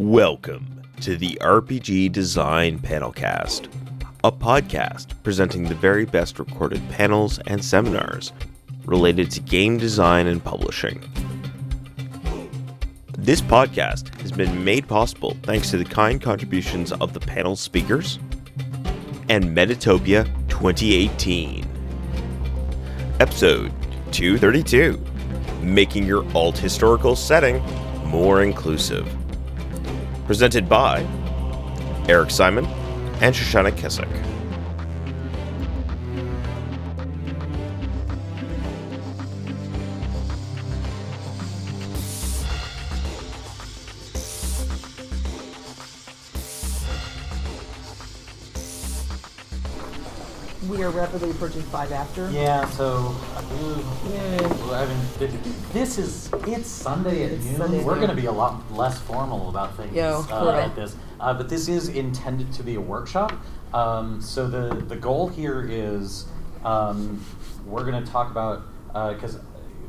Welcome to the RPG Design Panelcast, a podcast presenting the very best recorded panels and seminars related to game design and publishing. This podcast has been made possible thanks to the kind contributions of the panel speakers and Metatopia 2018. Episode 232 Making Your Alt Historical Setting More Inclusive. Presented by Eric Simon and Shoshana Kessock. Are five after. Yeah, so ooh, well, I mean, th- this is it's Sunday at It's noon. Sunday We're going to be a lot less formal about things Yo, uh, like this, uh, but this is intended to be a workshop. Um, so the the goal here is um, we're going to talk about because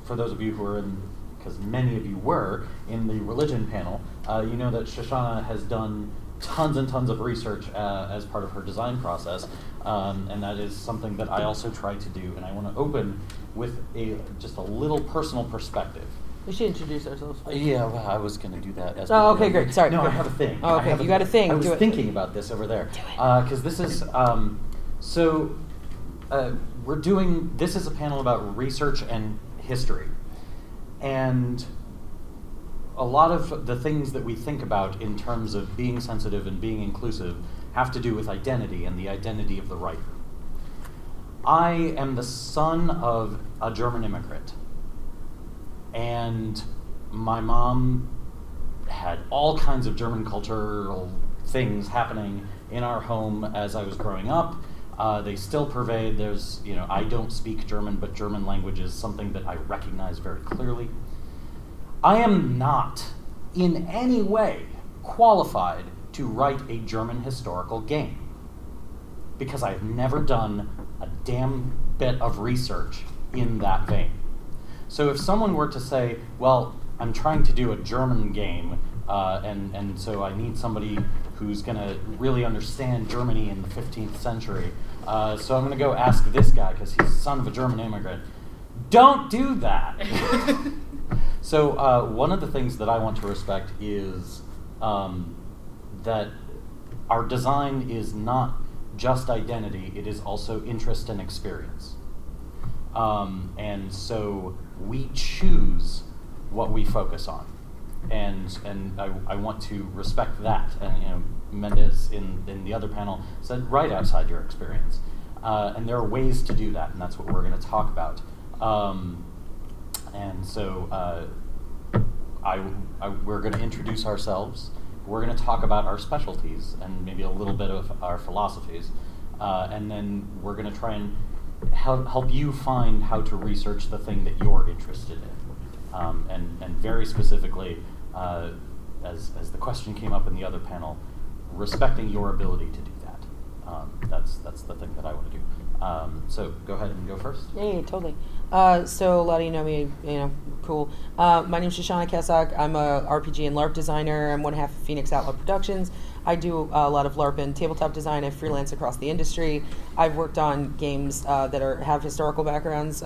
for those of you who are in because many of you were in the religion panel, uh, you know that Shoshana has done tons and tons of research uh, as part of her design process, um, and that is something that I also try to do. And I want to open with a just a little personal perspective. We should introduce ourselves. Uh, Yeah, well, I was going to do that. As Oh, okay, great. Sorry, No, I have a thing. Oh, okay, you got a thing. I was thinking about this over there because this is um, so. Uh, we're doing this is a panel about research and history, and a lot of the things that we think about in terms of being sensitive and being inclusive have to do with identity and the identity of the writer. I am the son of a German immigrant. And my mom had all kinds of German cultural things happening in our home as I was growing up. Uh, they still pervade. There's, you know, I don't speak German, but German language is something that I recognize very clearly. I am not in any way qualified to write a German historical game because I've never done a damn bit of research in that vein. So if someone were to say, well, I'm trying to do a German game, uh, and, and so I need somebody who's going to really understand Germany in the 15th century, uh, so I'm going to go ask this guy because he's the son of a German immigrant. Don't do that. so uh, one of the things that I want to respect is um, that our design is not just identity, it is also interest and experience. Um, and so we choose what we focus on. And, and I, I want to respect that. And you know, Mendez in, in the other panel said right outside your experience. Uh, and there are ways to do that, and that's what we're going to talk about. Um, and so uh, I, I, we're going to introduce ourselves. We're going to talk about our specialties and maybe a little bit of our philosophies. Uh, and then we're going to try and help, help you find how to research the thing that you're interested in. Um, and, and very specifically, uh, as, as the question came up in the other panel, respecting your ability to do that. Um, that's, that's the thing that I want to do. Um, so go ahead and go first. Yeah, totally. Uh, so a lot of you know me, you know, cool. Uh, my is Shoshana Kessock. I'm a RPG and LARP designer. I'm one half of Phoenix Outlaw Productions. I do a lot of LARP and tabletop design. I freelance across the industry. I've worked on games uh, that are have historical backgrounds.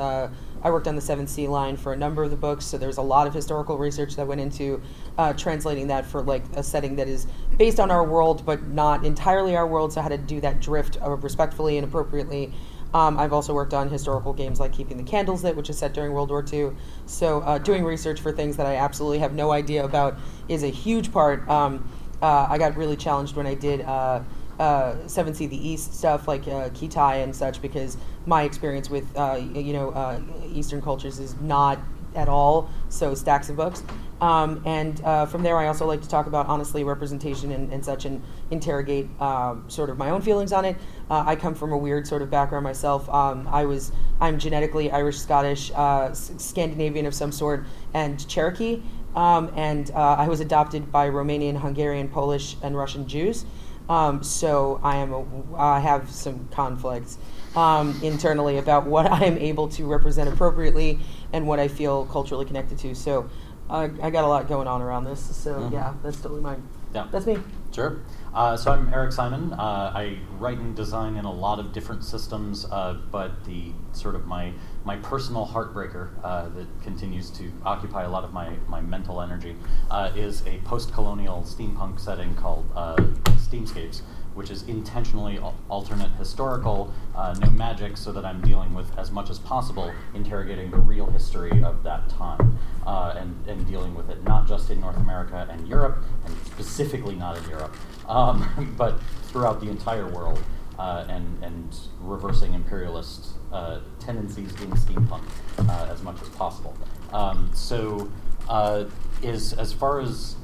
I worked on the 7th Sea line for a number of the books, so there's a lot of historical research that went into uh, translating that for like a setting that is based on our world, but not entirely our world. So how to do that drift respectfully and appropriately. Um, I've also worked on historical games like Keeping the Candles Lit, which is set during World War II. So uh, doing research for things that I absolutely have no idea about is a huge part. Um, uh, I got really challenged when I did uh, uh, 7th Sea the East stuff like uh, Khitai and such because my experience with uh, you know uh, Eastern cultures is not at all. So stacks of books. Um, and uh, from there, I also like to talk about honestly representation and, and such, and interrogate um, sort of my own feelings on it. Uh, I come from a weird sort of background myself. Um, I was I'm genetically Irish, Scottish, Scandinavian of some sort, and Cherokee. Um, and uh, I was adopted by Romanian, Hungarian, Polish, and Russian Jews. Um, so I am a, I have some conflicts um, internally about what I am able to represent appropriately and what I feel culturally connected to. So I I got a lot going on around this. So Mhm. yeah, that's totally mine. Yeah. That's me. Sure. Uh, so I'm Eric Simon. Uh, I write and design in a lot of different systems, uh, but the sort of my my personal heartbreaker uh, that continues to occupy a lot of my, my mental energy uh, is a post-colonial steampunk setting called uh, Steamscapes, which is intentionally al- alternate historical, uh, no magic, so that I'm dealing with as much as possible interrogating the real history of that time uh, and, and dealing with it not just in North America and Europe, and specifically not in Europe, um, but throughout the entire world. Uh, and, and reversing imperialist uh, tendencies in steampunk uh, as much as possible. Um, so, uh, is as far as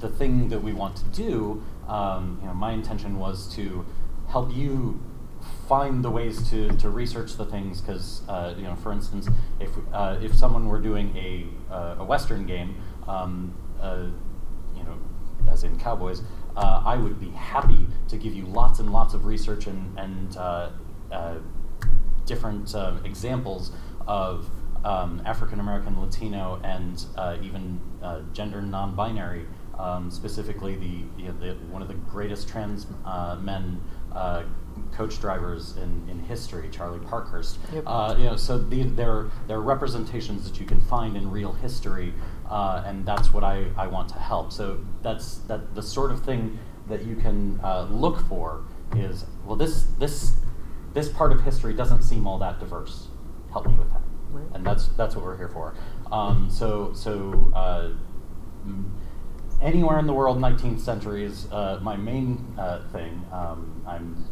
the thing that we want to do, um, you know, my intention was to help you find the ways to, to research the things because, uh, you know, for instance, if, uh, if someone were doing a, uh, a Western game, um, uh, you know, as in Cowboys, uh, I would be happy to give you lots and lots of research and, and different uh, examples of um, African American, Latino, and uh, even uh, gender non-binary. Um, specifically, the, you know, the one of the greatest trans uh, men uh, coach drivers in, in history, Charlie Parkhurst. Yep. Uh, you know, so the, there there are representations that you can find in real history, uh, and that's what I, I want to help. So that's that the sort of thing that you can uh, look for is well this this this part of history doesn't seem all that diverse. Help me with that, Right. and that's that's what we're here for. Um, so so. Uh, Anywhere in the world, 19th century is uh, my main uh, thing. Um, I'm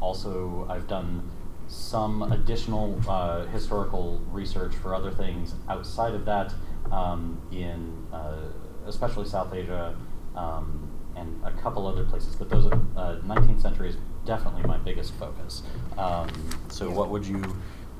also I've done some additional uh, historical research for other things outside of that um, in uh, especially South Asia um, and a couple other places. But those uh, 19th century is definitely my biggest focus. Um, so, what would you?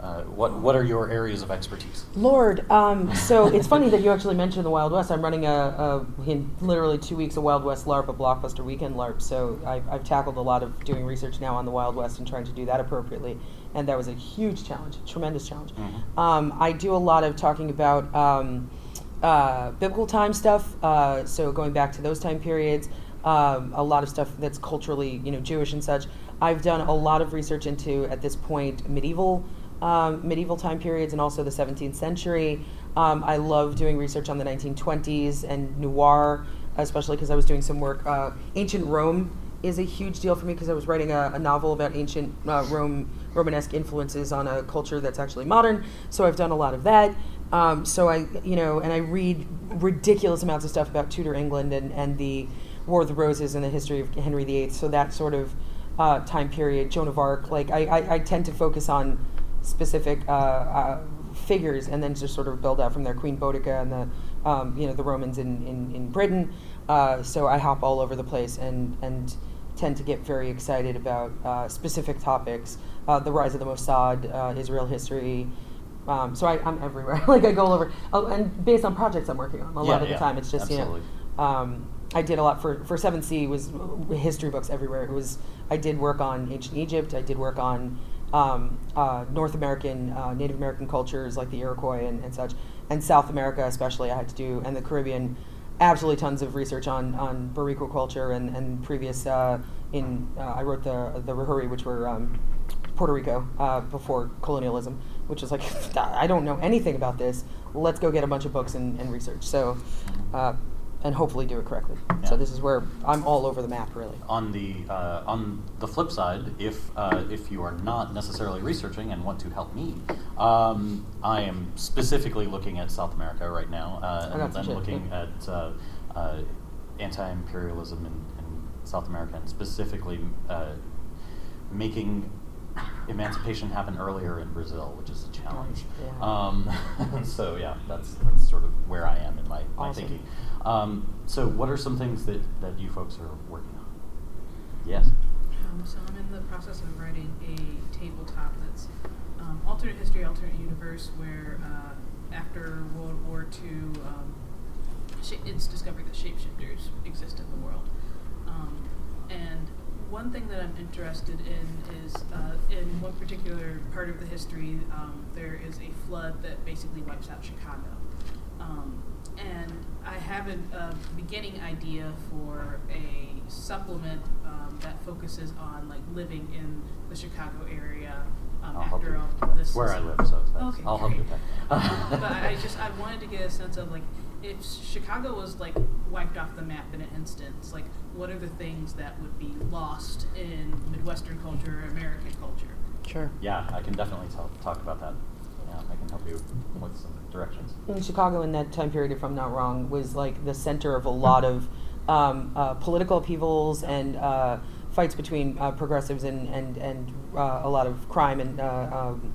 Uh, what What are your areas of expertise? Lord, um, so it's funny that you actually mentioned the Wild West. I'm running a, a in literally two weeks a Wild West LARP, a blockbuster weekend LARP. So I've, I've tackled a lot of doing research now on the Wild West and trying to do that appropriately, and that was a huge challenge, tremendous challenge. Mhm. Um, I do a lot of talking about um, uh, biblical time stuff, uh, so going back to those time periods, um, a lot of stuff that's culturally, you know, Jewish and such. I've done a lot of research into at this point medieval um, medieval time periods and also the 17th century. Um, I love doing research on the 1920s and noir, especially because I was doing some work. Uh, ancient Rome is a huge deal for me because I was writing a, a novel about ancient uh, Rome, Romanesque influences on a culture that's actually modern. So I've done a lot of that. Um, so I, you know, and I read ridiculous amounts of stuff about Tudor England and, and the War of the Roses and the history of Henry VIII. So that sort of uh, time period, Joan of Arc. Like I, I, I tend to focus on specific uh, uh, figures and then just sort of build out from there. Queen Boudica and the um, you know the Romans in in, in Britain. Uh, so I hop all over the place and and tend to get very excited about uh, specific topics. Uh, the rise of the Mossad, uh, Israel history. Um, so I, I'm everywhere. like I go all over, oh, and based on projects I'm working on. A Yeah, lot of yeah, the time, it's just absolutely. you know. Um, I did a lot for for 7th Sea was history books everywhere. It was I did work on ancient Egypt. I did work on um, uh, North American, uh, Native American cultures like the Iroquois and, and such, and South America especially. I had to do and the Caribbean. Absolutely, tons of research on on Boricua culture and and previous. Uh, in uh, I wrote the the Rahuri, which were um, Puerto Rico uh, before colonialism, which is like I don't know anything about this. Let's go get a bunch of books and, and research. So. And hopefully do it correctly. Yeah. So this is where I'm all over the map, really. on the uh, on the flip side, if uh, if you are not necessarily researching and want to help me, um, I am specifically looking at South America right now, uh, and then looking yeah. at uh, uh, anti-imperialism in, in South America, and specifically uh, making emancipation happen earlier in Brazil, which is a challenge. Yeah. Um, so yeah, that's that's sort of where I am in my, my Awesome. thinking. Um, so what are some things that, that you folks are working on? Yes. Um, so I'm in the process of writing a tabletop that's um, alternate history, alternate universe, where uh, after World War II, um, it's discovered that shapeshifters exist in the world. Um, and one thing that I'm interested in is uh, in one particular part of the history, um, there is a flood that basically wipes out Chicago. Um, and I have have a, a beginning idea for a supplement um, that focuses on like living in the Chicago area um, I'll help after you. all this. It's where is- I live, so that's, Okay, I'll help you great. with that. but I just I wanted to get a sense of like if Chicago was like wiped off the map in an instance, like what are the things that would be lost in Midwestern culture, or American culture? Sure. yeah, I can definitely tell, talk about that. Yeah, I can help you with some directions. in Chicago in that time period, if I'm not wrong, was like the center of a lot of um, uh, political upheavals and uh, fights between uh, progressives and and and uh, a lot of crime and uh, um,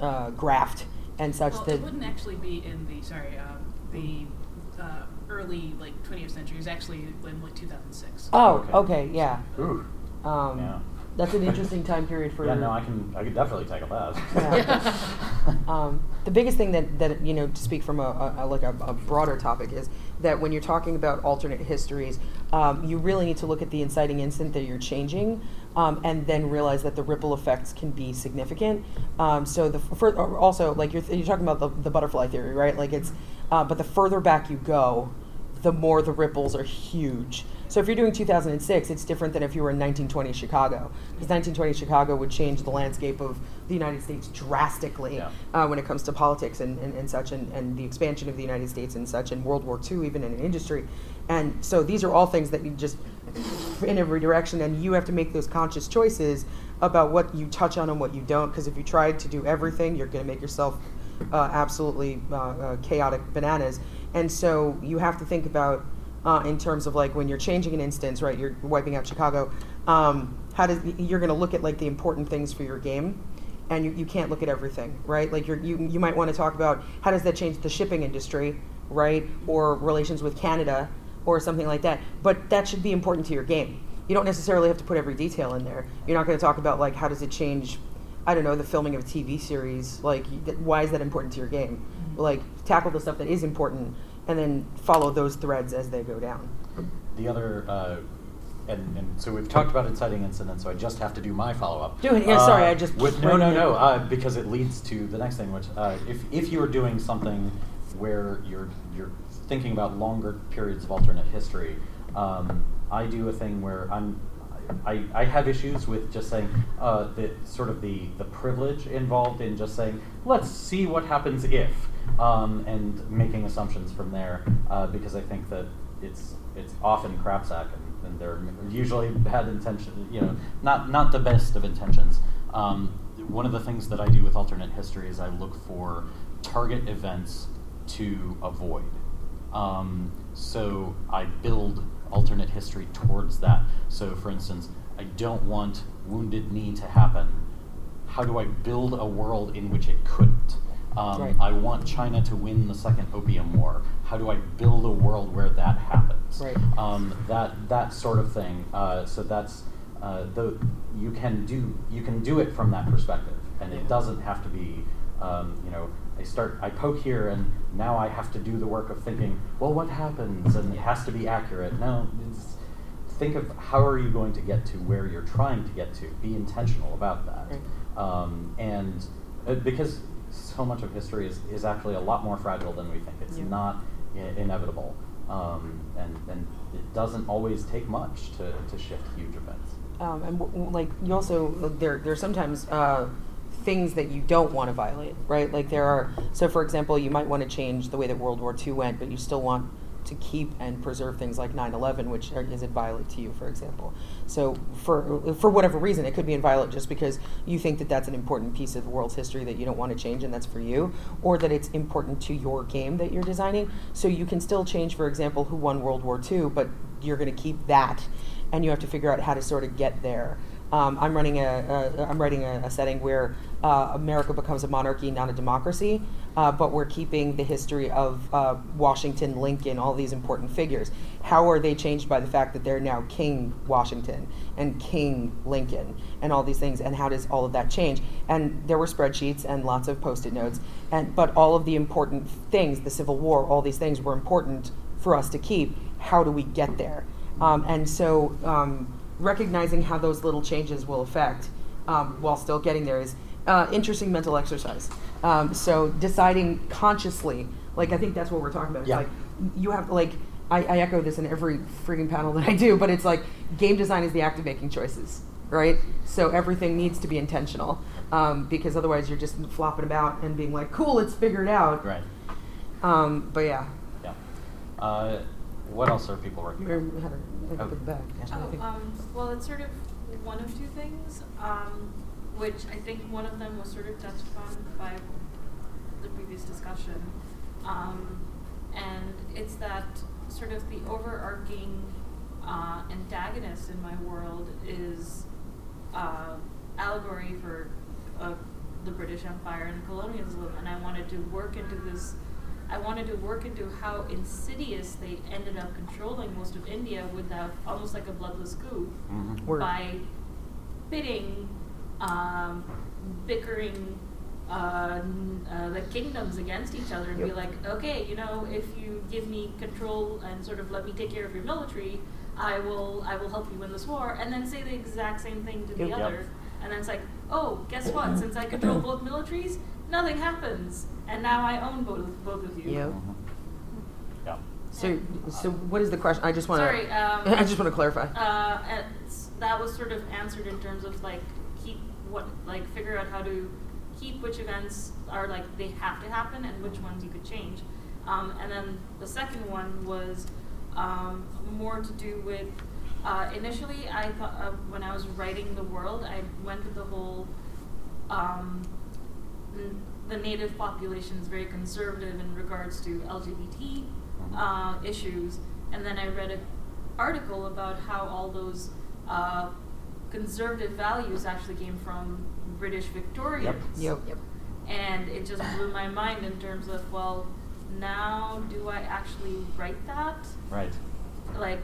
uh, graft and such. Well, that it wouldn't actually be in the sorry um, the uh, early like 20th century. It was actually in like 2006. oh, Okay. okay, yeah. Ooh. Um, Yeah. That's an interesting time period for. You. Yeah, no, I can, I could definitely tackle that. Yeah. Um, the biggest thing that, that you know to speak from a, a, a- like a, a broader topic is that when you're talking about alternate histories, um, you really need to look at the inciting incident that you're changing, um, and then realize that the ripple effects can be significant. Um, so the f- also like you're, you're talking about the, the butterfly theory, right? Like it's, uh, but the further back you go, the more the ripples are huge. So if you're doing 2006, it's different than if you were in 1920 Chicago, because 1920 Chicago would change the landscape of the United States drastically Yeah. uh, when it comes to politics and, and, and such, and, and the expansion of the United States and such, and World War II, even in an industry. And so these are all things that you just in every direction, and you have to make those conscious choices about what you touch on and what you don't. Because if you try to do everything, you're going to make yourself uh, absolutely uh, uh, chaotic bananas. And so you have to think about uh, in terms of like when you're changing an instance, right? You're wiping out Chicago. Um, how does you're going to look at like the important things for your game, and you, you can't look at everything, right? Like you you might want to talk about how does that change the shipping industry, right? Or relations with Canada, or something like that. But that should be important to your game. You don't necessarily have to put every detail in there. You're not going to talk about like how does it change I don't know, the filming of a TV series. Like, why is that important to your game? Like, tackle the stuff that is important, and then follow those threads as they go down. The other, uh, and, and so we've talked about inciting incidents, so I just have to do my follow up. Do it. Yeah, sorry, I just With, no, no, no, uh, because it leads to the next thing, which uh, if if you are doing something where you're you're thinking about longer periods of alternate history, um, I do a thing where I'm. I, I have issues with just saying uh, the sort of the, the privilege involved in just saying let's see what happens if um, and making assumptions from there uh, because I think that it's it's often crapsack and, and they're usually bad intention you know not not the best of intentions. Um, one of the things that I do with alternate history is I look for target events to avoid. Um, so I build alternate history towards that. So, for instance, I don't want Wounded Knee to happen. How do I build a world in which it couldn't? Um, Right. I want China to win the Second Opium War. How do I build a world where that happens? Right. Um, that that sort of thing. Uh, so that's uh, the you can do you can do it from that perspective, and it doesn't have to be um, you know I start I poke here and now I have to do the work of thinking well what happens and it has to be accurate. No, think of how are you going to get to where you're trying to get to. Be intentional about that, Right. um, and uh, because so much of history is, is actually a lot more fragile than we think. It's Yeah. not I- inevitable, um, and and it doesn't always take much to, to shift huge events. Um, and w- like you also there there sometimes uh, things that you don't want to violate, right? Like there are so for example, you might want to change the way that World War II went, but you still want to keep and preserve things like 9/11, which are, is inviolate to you, for example. So for for whatever reason, it could be inviolate just because you think that that's an important piece of the world's history that you don't want to change, and that's for you, or that it's important to your game that you're designing. So you can still change, for example, who won World War II, but you're going to keep that, and you have to figure out how to sort of get there. Um, I'm running a, a I'm writing a, a setting where uh, America becomes a monarchy, not a democracy, uh, but we're keeping the history of uh, Washington, Lincoln, all these important figures. How are they changed by the fact that they're now King Washington and King Lincoln and all these things? And how does all of that change? And there were spreadsheets and lots of post-it notes, and but all of the important things, the Civil War, all these things were important for us to keep. How do we get there? Um, and so. Um, recognizing how those little changes will affect um, while still getting there is uh, interesting mental exercise. Um, so deciding consciously, like I think that's what we're talking about. It's Yeah. like you have like I, I echo this in every freaking panel that I do, but it's like game design is the act of making choices, right? So everything needs to be intentional um, because otherwise you're just flopping about and being like, cool, it's figured out. Right. Um, but yeah, Yeah. Uh, what else are people working you're, on? had a, Oh. put back. I Oh, um, well, it's sort of one of two things, um, which I think one of them was sort of touched upon by the previous discussion. Um, and it's that sort of the overarching uh, antagonist in my world is uh, allegory for uh, the British Empire and colonialism, and I wanted to work into this. I wanted to work into how insidious they ended up controlling most of India without almost like a bloodless coup Mhm. By pitting, um, bickering uh, uh, the kingdoms against each other and be like, okay, you know, if you give me control and sort of let me take care of your military, I will I will help you win this war, and then say the exact same thing to the Yep. Yep. other, and then it's like, oh, guess what? Since I control both militaries, nothing happens, and now I own both both of you. Yep. Mhm. Yeah. So, so what is the question? I just want to. Sorry, um, I just want to clarify. uh, that was sort of answered in terms of like keep what like figure out how to keep which events are like they have to happen and which ones you could change. Um, and then the second one was um, more to do with uh, initially I thought uh, when I was writing the world I went with the whole um, n- the native population is very conservative in regards to LGBT uh, issues, and then I read an article about how all those uh, conservative values actually came from British Victorians. Yep. Yep. And it just blew my mind in terms of well, now do I actually write that? Right. Like,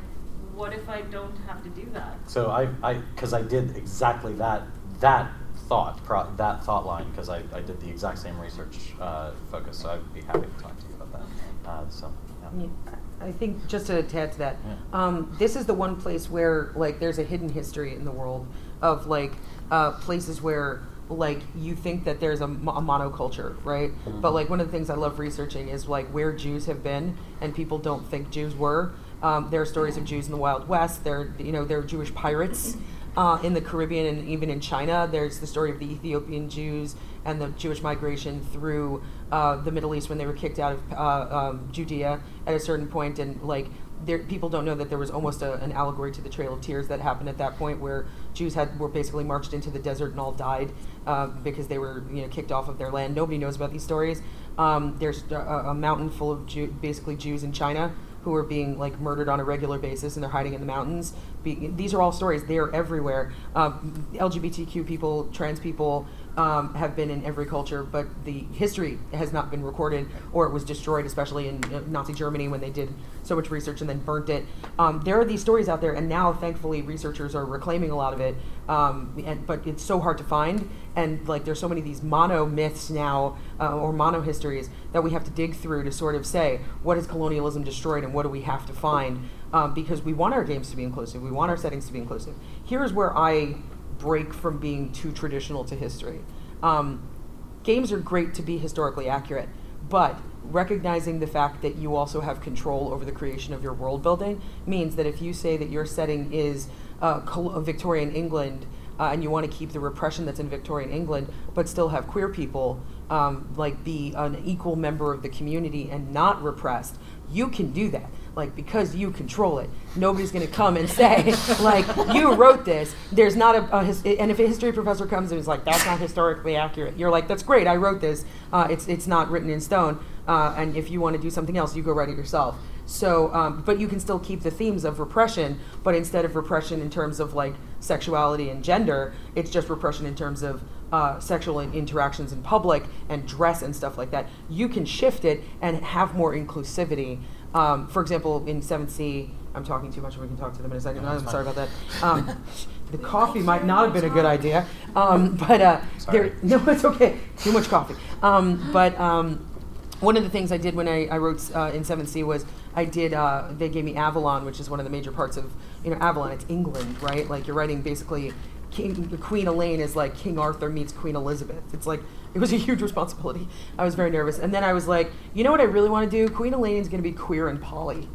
what if I don't have to do that? So I, I, because I did exactly that, that thought, pro, that thought line, because I, I did the exact same research uh, focus. So I'd be happy to talk to you about that. Uh, so, yeah. Yeah, I think just to add to that, Yeah. um, this is the one place where like there's a hidden history in the world of like uh, places where like you think that there's a, mo- a monoculture, right? Mhm. But like one of the things I love researching is like where Jews have been and people don't think Jews were. Um, there are stories of Jews in the Wild West. There, you know, there are Jewish pirates uh, in the Caribbean and even in China. There's the story of the Ethiopian Jews and the Jewish migration through uh, the Middle East when they were kicked out of uh, um, Judea at a certain point, and like there, people don't know that there was almost a, an allegory to the Trail of Tears that happened at that point, where Jews had were basically marched into the desert and all died uh, because they were you know kicked off of their land. Nobody knows about these stories. Um, there's a, a mountain full of Jew, basically Jews in China who are being like murdered on a regular basis and they're hiding in the mountains. Be, these are all stories. They are everywhere. Um, LGBTQ people, trans people um, have been in every culture, but the history has not been recorded or it was destroyed, especially in uh, Nazi Germany when they did so much research and then burnt it. Um, there are these stories out there, and now thankfully researchers are reclaiming a lot of it. Um, and, but it's so hard to find, and like there's so many of these mono myths now uh, or mono histories that we have to dig through to sort of say what has colonialism destroyed and what do we have to find um, because we want our games to be inclusive, we want our settings to be inclusive. Here's where I break from being too traditional to history. Um, games are great to be historically accurate, but recognizing the fact that you also have control over the creation of your world building means that if you say that your setting is uh, col- Victorian England uh, and you want to keep the repression that's in Victorian England, but still have queer people um, like be an equal member of the community and not repressed, you can do that. Like because you control it, nobody's going to come and say like you wrote this. There's not a, a his- and if a history professor comes and is like that's not historically accurate, you're like that's great. I wrote this. Uh, it's it's not written in stone. Uh, and if you want to do something else, you go write it yourself. So, um, but you can still keep the themes of repression, but instead of repression in terms of like sexuality and gender, it's just repression in terms of uh, sexual in- interactions in public and dress and stuff like that. You can shift it and have more inclusivity. Um, for example, in 7th Sea, I'm talking too much, and we can talk to them in a second. No, I'm sorry about that. Um, the coffee might not have been a good idea, um, but uh, there, no, it's okay. Too much coffee. Um, but um, one of the things I did when I, I wrote uh, in 7th Sea was I did, uh, they gave me Avalon, which is one of the major parts of, you know, Avalon. It's England, right? Like you're writing basically King, Queen Elaine is like King Arthur meets Queen Elizabeth. It's like, it was a huge responsibility. I was very nervous. And then I was like, you know what I really want to do? Queen Elaine is going to be queer and poly.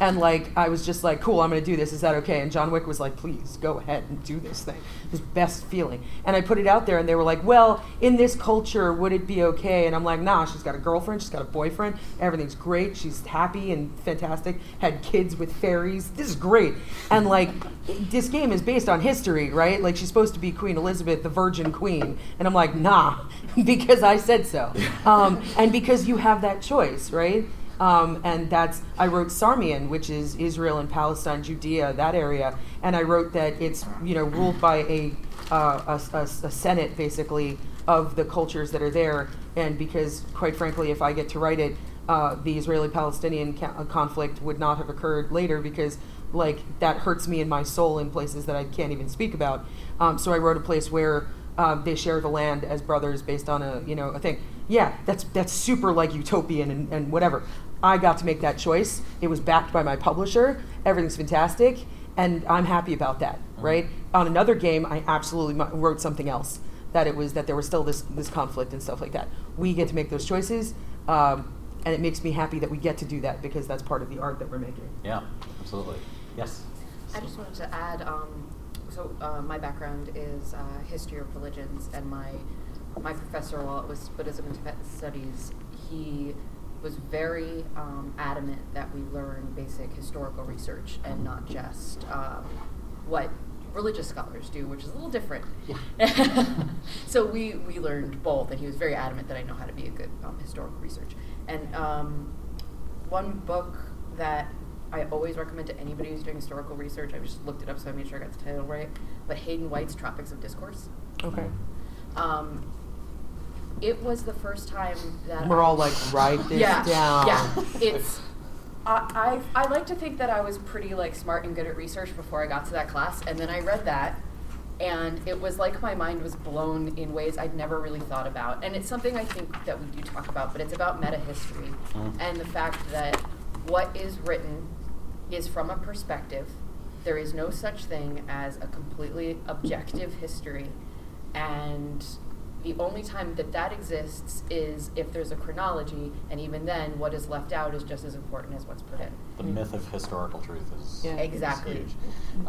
And like I was just like, cool, I'm gonna do this. Is that okay? And John Wick was like, please go ahead and do this thing. His best feeling. And I put it out there, and they were like, well, in this culture, would it be okay? And I'm like, nah. She's got a girlfriend. She's got a boyfriend. Everything's great. She's happy and fantastic. Had kids with fairies. This is great. And like, this game is based on history, right? Like she's supposed to be Queen Elizabeth, the Virgin Queen. And I'm like, nah, because I said so, um, and because you have that choice, right? Um, and that's I wrote Sarmian, which is Israel and Palestine, Judea, that area, and I wrote that it's you know ruled by a uh, a, a, a senate basically of the cultures that are there, and because quite frankly, if I get to write it, uh, the Israeli-Palestinian ca- uh, conflict would not have occurred later because like that hurts me in my soul in places that I can't even speak about. Um, so I wrote a place where um, they share the land as brothers based on a you know a thing. Yeah, that's that's super like utopian and, and whatever. I got to make that choice. It was backed by my publisher. Everything's fantastic, and I'm happy about that. Right. On another game, I absolutely mu- wrote something else. That it was that there was still this this conflict and stuff like that. We get to make those choices, um, and it makes me happy that we get to do that because that's part of the art that we're making. Yeah, absolutely. Yes. I just wanted to add. Um, so uh, my background is uh, history of religions, and my my professor, while it was Buddhism and Tibetan studies, he was very um, adamant that we learn basic historical research and not just um, what religious scholars do, which is a little different. Yeah. so we we learned both, and he was very adamant that I know how to be a good um, historical research. And um, one book that I always recommend to anybody who's doing historical research. I just looked it up, so I made sure I got the title right. But Hayden White's Tropics of Discourse. Okay. Um, it was the first time that We're I- all like, write this yeah, down. Yeah, it's. I, I I like to think that I was pretty like smart and good at research before I got to that class, and then I read that, and it was like my mind was blown in ways I'd never really thought about. And it's something I think that we do talk about, but it's about meta history Mm. and the fact that what is written is from a perspective. There is no such thing as a completely objective history, and the only time that that exists is if there's a chronology, and even then, what is left out is just as important as what's put in. The myth of historical truth is Yeah. is Exactly. huge.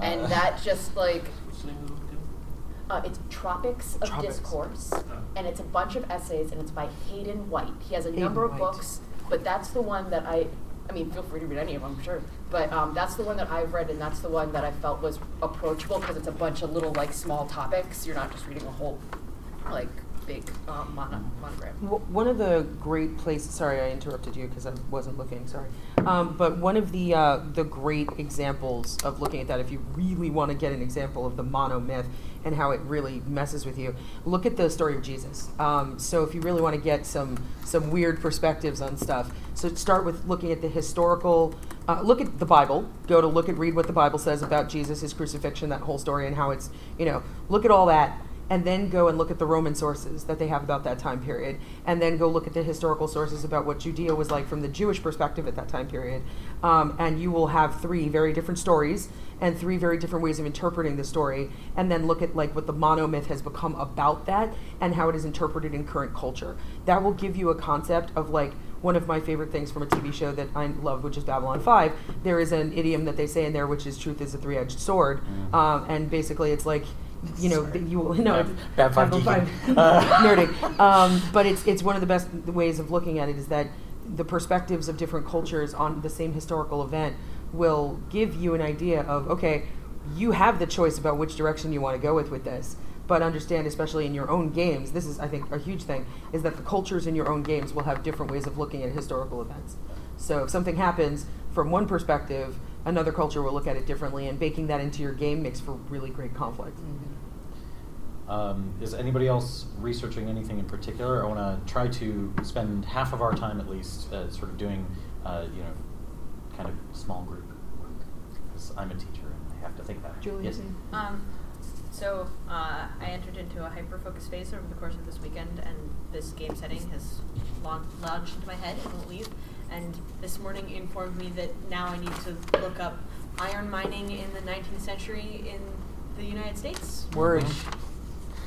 And Uh, that just like uh, it's Tropics of Tropics. Discourse, and it's a bunch of essays, and it's by Hayden White. He has a Hayden number of White. books, but that's the one that I. I mean, feel free to read any of them, I'm sure. But um, that's the one that I've read, and that's the one that I felt was approachable because it's a bunch of little like small topics. You're not just reading a whole like big um, mono- monogram. One of the great places. Sorry, I interrupted you because I wasn't looking. Sorry, um, but one of the uh, the great examples of looking at that, if you really want to get an example of the mono myth and how it really messes with you, look at the story of Jesus. Um, so if you really want to get some some weird perspectives on stuff, so start with looking at the historical. Uh, look at the Bible. Go to look at read what the Bible says about Jesus, his crucifixion, that whole story, and how it's you know look at all that and then go and look at the Roman sources that they have about that time period, and then go look at the historical sources about what Judea was like from the Jewish perspective at that time period. Um, and you will have three very different stories and three very different ways of interpreting the story, and then look at like what the monomyth has become about that and how it is interpreted in current culture. That will give you a concept of like one of my favorite things from a TV show that I love, which is Babylon 5. There is an idiom that they say in there, which is truth is a three edged sword. Mm. Um, and basically, it's like, you know, that you will, no, Bad- it's bad five Babylon geeking. 5. Uh. nerding. Um, but it's, it's one of the best ways of looking at it is that the perspectives of different cultures on the same historical event will give you an idea of, okay, you have the choice about which direction you want to go with with this but understand especially in your own games this is i think a huge thing is that the cultures in your own games will have different ways of looking at historical events so if something happens from one perspective another culture will look at it differently and baking that into your game makes for really great conflict Um, is anybody else researching anything in particular? I want to try to spend half of our time at least uh, sort of doing, uh, you know, kind of small group work. Because I'm a teacher and I have to think that. Julie, yes. Um, so uh, I entered into a hyper focus phase over the course of this weekend, and this game setting has laun- lodged into my head and won't leave. And this morning informed me that now I need to look up iron mining in the 19th century in the United States. word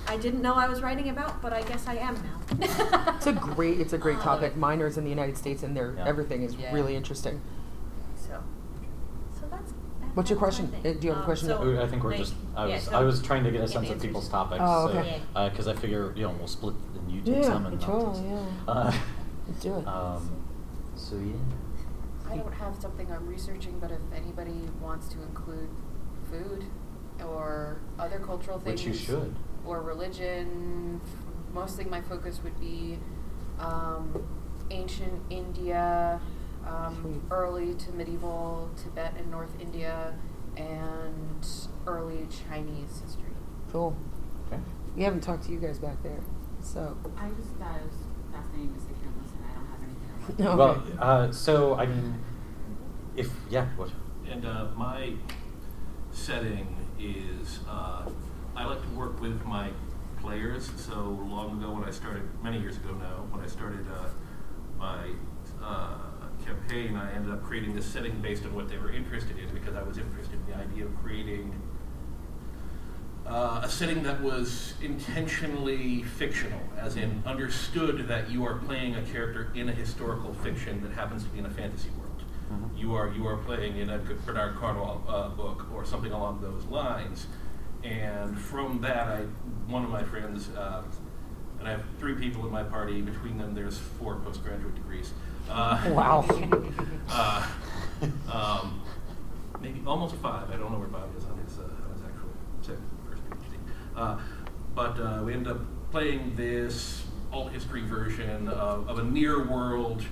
I didn't know I was writing about, but I guess I am now. it's a great it's a great Oh. topic miners in the united states and their Yeah. everything is Yeah. really interesting So What's your question? Uh, do you have a Um, question? so, I think we're like, just. I yeah, was. so I was trying to get a give sense of people's topics. Oh, okay. Because I figure you know we'll split and you take Yeah, some and I'll take some. yeah. Uh, Let's do it. Um, so yeah. I don't have something I'm researching, but if anybody wants to include food or other cultural things, Which you should. or religion, mostly my focus would be um, ancient India, um, early to medieval Tibet and North India, and early Chinese history. Cool. Okay. We haven't talked to you guys back there, so. I just thought it was fascinating to sit here and listen. I don't have anything. I want to No. Well, uh, so I mean, if yeah, what? And uh, my setting is uh, I like to work with my players. So long ago, when I started, many years ago now, when I started uh, my uh, campaign, I ended up creating this setting based on what they were interested in because I was interested in the idea of creating uh, a setting that was intentionally fictional, as in understood that you are playing a character in a historical fiction that happens to be in a fantasy world. Mhm. You are you are playing in a Bernard Cornwell uh, book or something along those lines, and from that, I one of my friends, uh, and I have three people in my party. Between them, there's four postgraduate degrees. Uh, Wow. uh, um, maybe almost five. I don't know where Bob is on his, uh, on his actual second, first PhD. Uh, but uh, we end up playing this alt history version of, of a near world,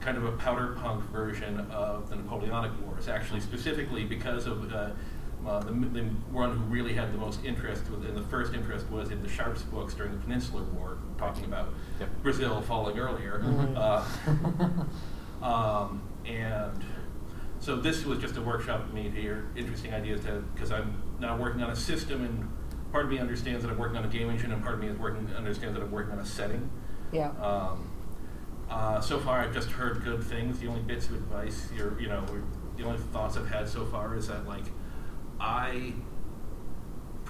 kind of a powder punk version of the Napoleonic Wars, actually, specifically because of. Uh, uh, the, the one who really had the most interest, with- and the first interest was in the Sharpe's books during the Peninsular War, talking about Yep. Brazil falling earlier. Mhm. Uh, um, and so this was just a workshop for me to hear interesting ideas to because I'm now working on a system and part of me understands that I'm working on a game engine and part of me is working understands that I'm working on a setting. Yeah. Um, uh, so far, I've just heard good things. The only bits of advice, you're, you know, or the only thoughts I've had so far is that like I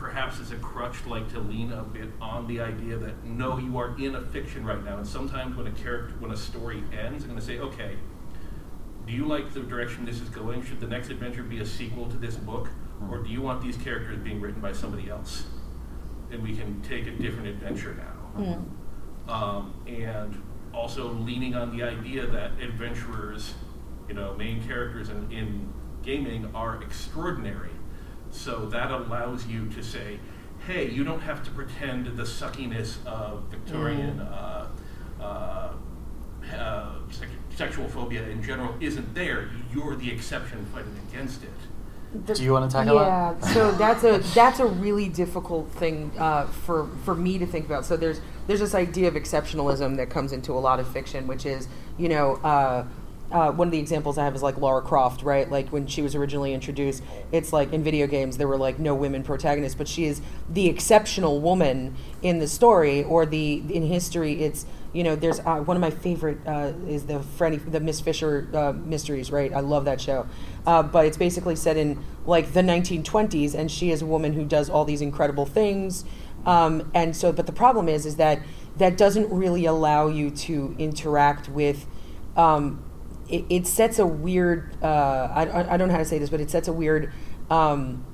perhaps as a crutch like to lean a bit on the idea that no, you are in a fiction right now, and sometimes when a character, when a story ends, I'm going to say, okay, do you like the direction this is going? Should the next adventure be a sequel to this book, or do you want these characters being written by somebody else, and we can take a different adventure now? Mm. um, and also leaning on the idea that adventurers, you know, main characters in, in gaming are extraordinary. So that allows you to say, hey, you don't have to pretend the suckiness of Victorian Mm. uh, uh, uh, sex- sexual phobia in general isn't there. You're the exception fighting against it. The- Do you wanna tackle yeah, that? Yeah, so that's a that's a really difficult thing uh, for for me to think about. So there's there's this idea of exceptionalism that comes into a lot of fiction, which is you know. Uh, uh, one of the examples I have is like Lara Croft, right? Like when she was originally introduced, it's like in video games there were like no women protagonists, but she is the exceptional woman in the story, or the in history it's you know there's uh, one of my favorite uh, is the Freddy the Miss Fisher uh, mysteries, right? I love that show, uh, but it's basically set in like the 1920s, and she is a woman who does all these incredible things, um, and so but the problem is is that that doesn't really allow you to interact with. Um, it, it sets a weird uh, I, I don't know how to say this, but it sets a weird um,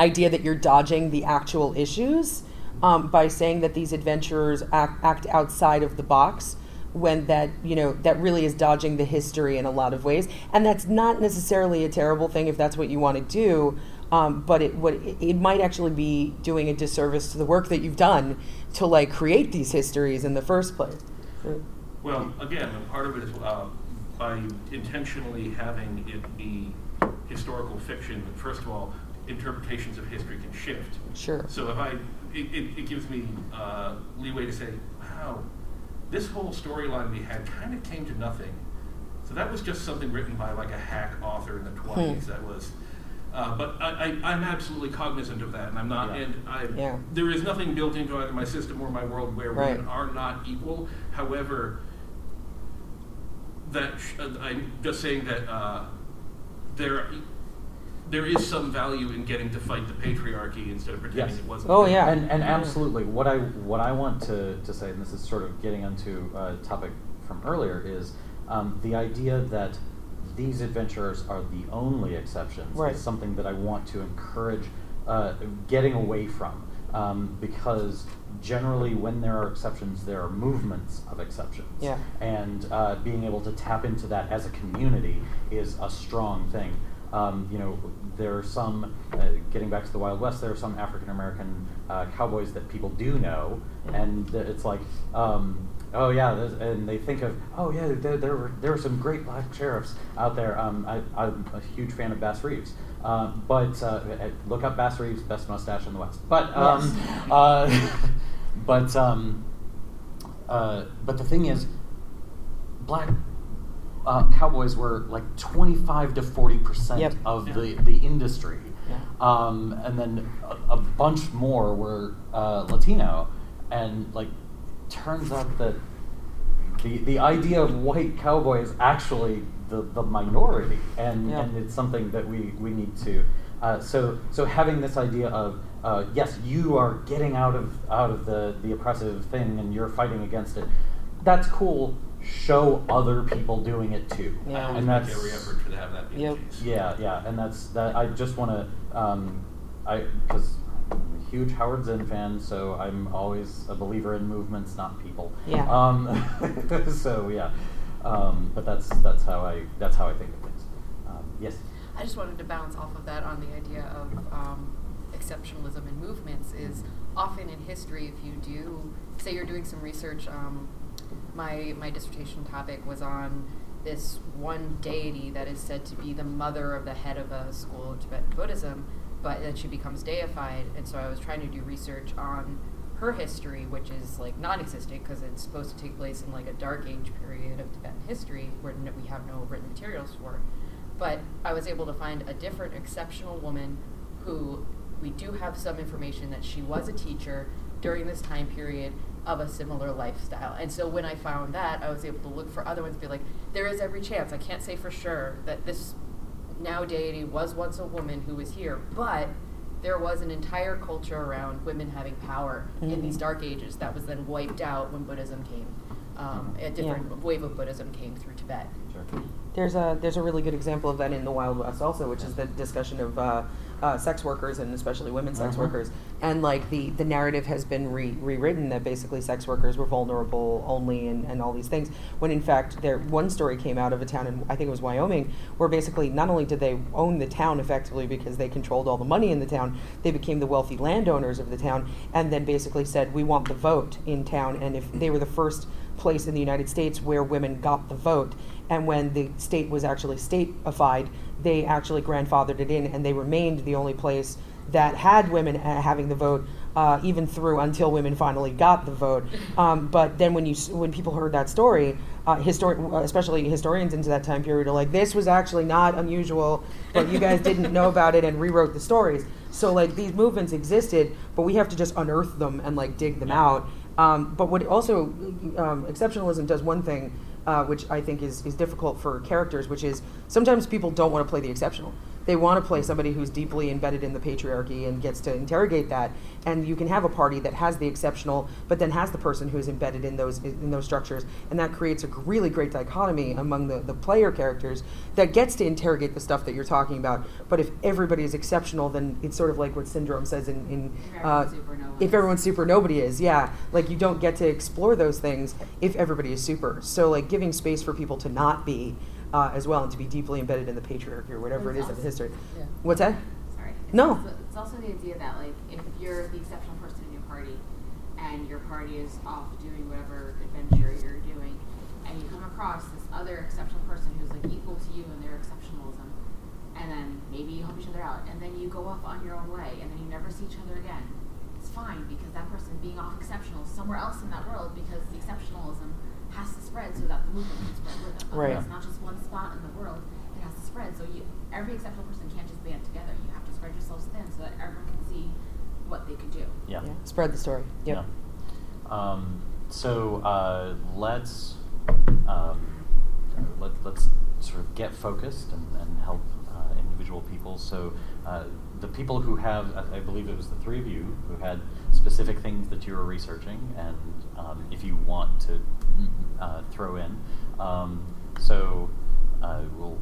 idea that you're dodging the actual issues um, by saying that these adventurers act, act outside of the box when that you know that really is dodging the history in a lot of ways and that's not necessarily a terrible thing if that's what you want to do um, but it what it, it might actually be doing a disservice to the work that you've done to like create these histories in the first place Well, again, part of it is uh, by intentionally having it be historical fiction. First of all, interpretations of history can shift. Sure. So if I, it, it, it gives me uh, leeway to say, wow, this whole storyline we had kind of came to nothing. So that was just something written by like a hack author in the twenties. That was. Uh, but I, I, I'm absolutely cognizant of that, and I'm not. Yeah. And I, Yeah. there is nothing built into either my system or my world where Right. women are not equal. However, that sh- uh, I'm just saying that uh, there there is some value in getting to fight the patriarchy instead of pretending Yes. it wasn't. Oh, yeah. And, and absolutely, what I what I want to, to say, and this is sort of getting onto a topic from earlier, is um, the idea that these adventurers are the only exceptions Right. is something that I want to encourage uh, getting away from. Um, because generally, when there are exceptions, there are movements of exceptions. Yeah. And uh, being able to tap into that as a community is a strong thing. Um, you know, there are some, uh, getting back to the Wild West, there are some African American uh, cowboys that people do know, and it's like, um, oh yeah, and they think of, oh yeah, there, there, were, there were some great black sheriffs out there. Um, I, I'm a huge fan of Bass Reeves. Uh, but uh, uh, look up Bass Reeves, best mustache in the West. But um, uh, but um, uh, but the thing is, black uh, cowboys were like 25 to 40 percent Yep. of Yeah. the, the industry. Yeah. Um, and then a, a bunch more were uh, Latino. And like, turns out that the, the idea of white cowboy is actually the, the minority. And, Yeah. and it's something that we, we need to. Uh, so, so having this idea of uh, yes, you are getting out of out of the, the oppressive thing and you're fighting against it. That's cool. Show other people doing it too. Yeah. And that's every effort to have that be Yep. yeah, yeah, and that's that. I just want to, um, I because I'm a huge Howard Zinn fan, so I'm always a believer in movements, not people. Yeah. Um, so yeah, um, but that's that's how I that's how I think of things. Um, yes. I just wanted to bounce off of that on the idea of um, exceptionalism in movements is often in history if you do say you're doing some research um, my my dissertation topic was on this one deity that is said to be the mother of the head of a school of Tibetan Buddhism but then she becomes deified. And so I was trying to do research on her history which is like non-existent because it's supposed to take place in like a dark age period of Tibetan history where we have no written materials for. But I was able to find a different exceptional woman who we do have some information that she was a teacher during this time period of a similar lifestyle. And so when I found that, I was able to look for other ones and be like, there is every chance. I can't say for sure that this now deity was once a woman who was here, but there was an entire culture around women having power in these dark ages that was then wiped out when Buddhism came. Um, a different Yeah. wave of Buddhism came through Tibet. Sure. There's a there's a really good example of that in the Wild West also, which is the discussion of uh, uh, sex workers and especially women sex Mhm. workers. And like the, the narrative has been re- rewritten that basically sex workers were vulnerable only and, and all these things. When in fact there one story came out of a town in I think it was Wyoming where basically not only did they own the town effectively because they controlled all the money in the town, they became the wealthy landowners of the town and then basically said we want the vote in town and if they were the first place in the United States where women got the vote. And when the state was actually stateified, they actually grandfathered it in, and they remained the only place that had women uh, having the vote, uh, even through until women finally got the vote. Um, but then when you when people heard that story, uh, histori- especially historians into that time period, are like, this was actually not unusual, but you guys didn't know about it and rewrote the stories. So like these movements existed, but we have to just unearth them and like dig them out. Um, but what also um, exceptionalism does one thing, uh, which I think is, is difficult for characters, which is sometimes people don't want to play the exceptional. They want to play somebody who's deeply embedded in the patriarchy and gets to interrogate that. And you can have a party that has the exceptional, but then has the person who's embedded in those in those structures, and that creates a really great dichotomy among the, the player characters that gets to interrogate the stuff that you're talking about. But if everybody is exceptional, then it's sort of like what Syndrome says in, in uh, everyone's super, no one if everyone's super, nobody is. Yeah, like you don't get to explore those things if everybody is super. So like giving space for people to not be uh, as well and to be deeply embedded in the patriarchy or whatever it is It's of the history. Yeah. What's that? Sorry. It's No. Also, it's also the idea that like if you're the exceptional person in your party, and your party is off doing whatever adventure you're doing, and you come across this other exceptional person who's like equal to you in their exceptionalism, and then maybe you help each other out, and then you go off on your own way, and then you never see each other again. It's fine because that person being off exceptional somewhere else in that world because the exceptionalism has to spread so that the movement can spread with it. Right. It's not just one spot in the world; it has to spread. So you, every exceptional person can't just band together. You have to spread yourselves thin so that everyone can see what they can do. Yeah. Spread the story. Yep. Yeah. Um, so uh, let's um, let, let's sort of get focused and, and help uh, individual people. So uh, the people who have, I believe it was the three of you who had specific things that you were researching, and um, if you want to uh, throw in, um, so uh, we'll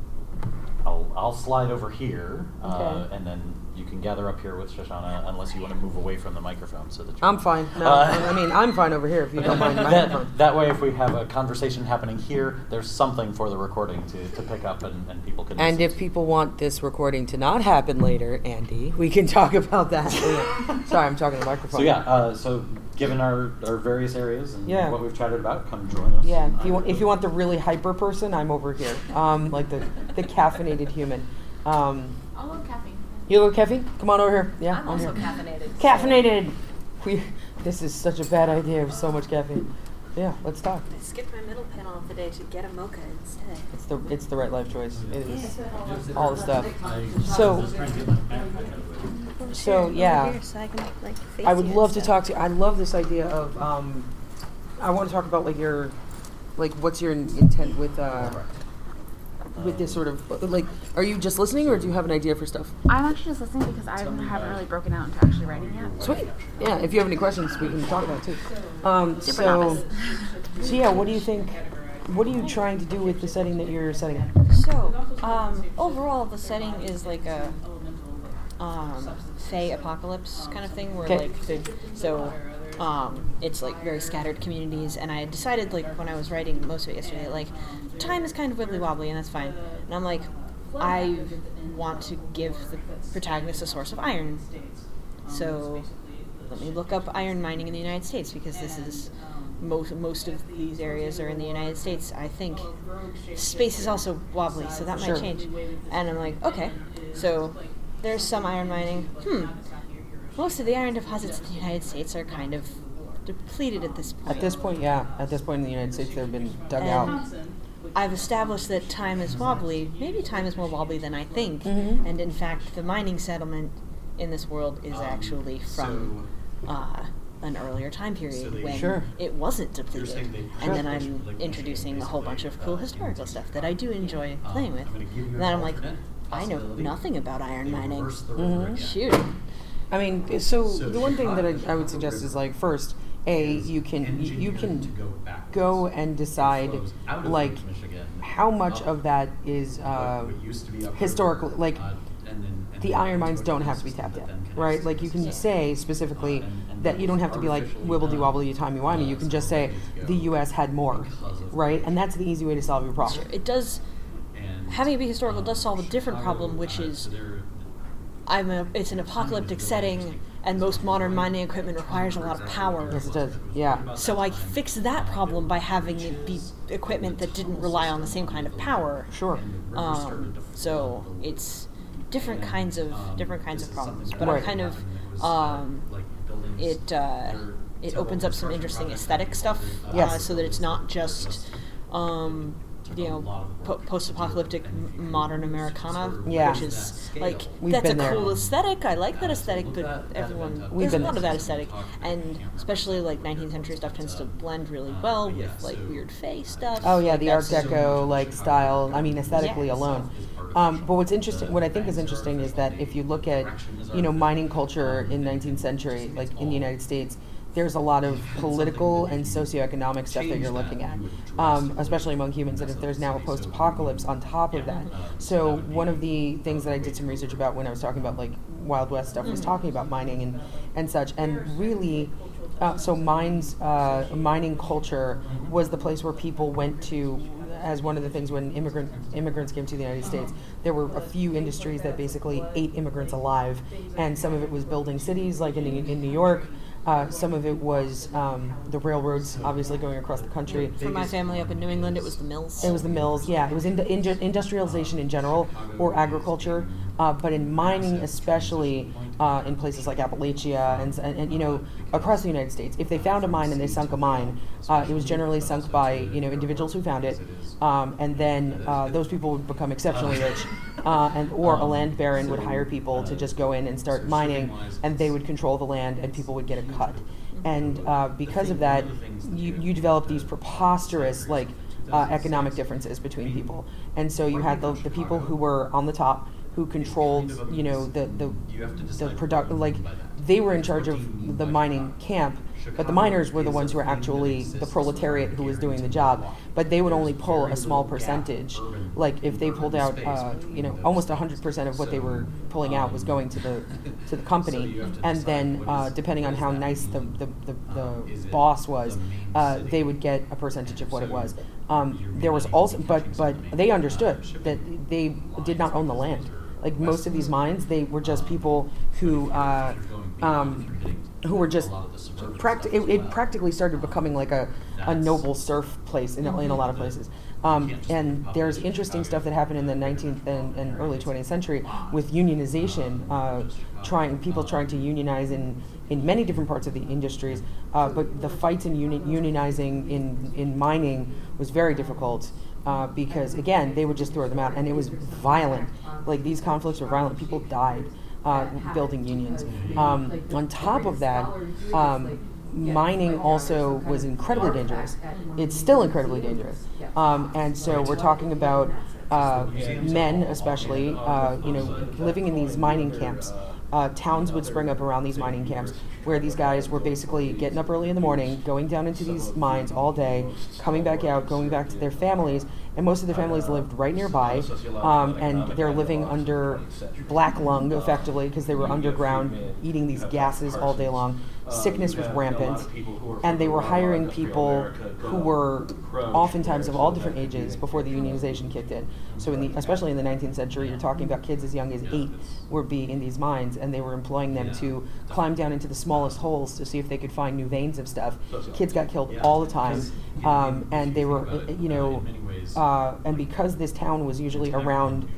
I'll, slide over here, uh, Okay. and then you can gather up here with Shoshana, unless you want to move away from the microphone so that you I'm fine. No, Uh, I mean I'm fine over here if you don't mind that, microphone. that way, if we have a conversation happening here, there's something for the recording to, to pick up, and, and people can. And listen if to. people want this recording to not happen later, Andy, we can talk about that. later. Sorry, I'm talking to the microphone. So yeah, uh, so given our, our various areas and Yeah. what we've chatted about, come join us. Yeah, if you want, if you want the really hyper person, I'm over here. Um, like the the caffeinated human. Um, I'll love caffeine. you look caffeine? Come on over here. Yeah, I'm on also here. caffeinated. so- Caffeinated. We. This is such a bad idea with so much caffeine. Yeah, let's talk. I skipped my middle panel of the day to get a mocha instead. It's the it's the right life choice. It is Yeah. all the stuff. So so yeah. so I can, like, face I would you and love to talk to. You. I love this idea of. Um, I want to talk about like your, like what's your in- intent with uh, with this sort of like. Are you just listening, or do you have an idea for stuff? I'm actually just listening because I haven't really broken out into actually writing yet. Sweet. Yeah. If you have any questions, we can talk about it too. Um, Super so, novice. so yeah. What do you think? What are you trying to do with the setting that you're setting up? So, um, overall, the setting is like a um, Fey apocalypse kind of thing, where like the, so um, it's like very scattered communities. And I had decided like when I was writing most of it yesterday, like time is kind of wibbly wobbly, and that's fine. And I'm like, I want to give the protagonist a source of iron. So let me look up iron mining in the United States because this is most most of these areas are in the United States. I think space is also wobbly, so that Sure. might change. And I'm like, okay, so there's some iron mining. Hmm. Most of the iron deposits in the United States are kind of depleted at this point. At this point, yeah. At this point in the United States, they've been dug out. I've established that time is wobbly. Maybe time is more wobbly than I think. Mhm. And in fact, the mining settlement in this world is actually from uh, an earlier time period when Sure. it wasn't depleted. And Sure. then I'm introducing a whole bunch of cool historical stuff that I do enjoy playing with. I'm gonna give you And then I'm like, alternate I know nothing about iron mining. reverse the Mhm. Shoot. I mean, so, So the one thing that I, I would suggest is like first, a you can you, you to can go go and decide Flows out of like how much up of that is uh, what- what used to be upriver, historical like uh, and then- and the iron mines don't have to be tapped that in, right? Like you can say specifically Uh, and- and that that you don't have to be like artificially wibbly done, wobbly timey wimey. You can just say the U.S. had more, right? And that's the easy way to solve your problem. Sure. It does. Having it be historical does solve a different problem, which uh, is I'm a, it's an apocalyptic setting, and most modern mining equipment requires a lot of power. Yes, it does. Yeah. So I fixed that problem by having it be equipment that didn't rely on the same kind of power. Sure. Um, so it's different kinds of different kinds of problems, but Right. I'm kind of um, it uh, it opens up some interesting aesthetic stuff, uh, so that it's not just um, you know po- post-apocalyptic m- modern Americana, Yeah. which is like We've that's a been there. cool aesthetic. I like that aesthetic, but everyone We've there's a lot of that aesthetic, and especially like 19th century stuff tends to blend really well with like weird face stuff. Oh yeah, like the Art Deco like style. I mean, aesthetically Yeah. alone. Um, but what's interesting, what I think is interesting, is that if you look at, you know, mining culture in 19th century, like in the United States, there's a lot of political and socioeconomic stuff that you're looking at, um, especially among humans. And if there's now a post-apocalypse on top of that, so one of the things that I did some research about when I was talking about like Wild West stuff was talking about mining and and such, and really. Uh, so mines, uh, mining culture was the place where people went to as one of the things when immigrant immigrants came to the United States. There were a few industries that basically ate immigrants alive, and some of it was building cities, like in, in New York. Uh, some of it was um, the railroads, obviously going across the country. For my family up in New England, it was the mills. It was the mills, yeah. It was in, in, industrialization in general, or agriculture, uh, but in mining especially, uh, in places like Appalachia and, and, and, you know across the United States. If they found a mine and they sunk a mine, uh, it was generally sunk by you know individuals who found it, um, and then uh, those people would become exceptionally rich, uh, and or a land baron would hire people to just go in and start mining, and they would control the land, and people would get a cut. And uh, because of that, you, you develop these preposterous like uh, economic differences between people. And so you had the, the people who were on the top who controlled, you know, the the, the product like they were in charge of the mining camp, but the miners were the ones who were actually the proletariat who was doing the job. But they would only pull a small percentage. Like if they pulled out, uh, you know, almost 100% of what they were pulling out was going to the to the company, and then uh, depending on how nice the the, the, the boss was, uh, they would get a percentage of what it was. Um, there was also, but but they understood that they did not own the land. Like most of these mines, they were just people who uh, um, who were just practi- it, it practically started becoming like a, a noble serf place in, a- in a lot of places. Um, and there's interesting stuff that happened in the 19th and, and early 20th century with unionization, uh, trying people trying to unionize in, in many different parts of the industries. Uh, but the fights in uni- unionizing in, in mining was very difficult uh, because, again, they would just throw them out, and it was violent. Like these conflicts were violent. People died uh, building unions. Um, on top of that, um, mining also was incredibly dangerous. It's still incredibly dangerous. Um, and so we're talking about uh, men, especially, uh, you know, living in these mining camps. Uh, towns would spring up around these mining camps where these guys were basically getting up early in the morning, going down into these mines all day, coming back out, going back to their families, and most of their families lived right nearby, um, and they're living under black lung effectively because they were underground, eating these gases all day long. Sickness was rampant, and they were hiring people who were oftentimes of all different ages before the unionization kicked in. So, in the, especially in the 19th century, you're talking about kids as young as eight were being in these mines, and they were employing them to climb down into the smallest holes to see if they could find new veins of stuff. Kids got killed all the time, um, and they were, you know, uh, and because this town was usually around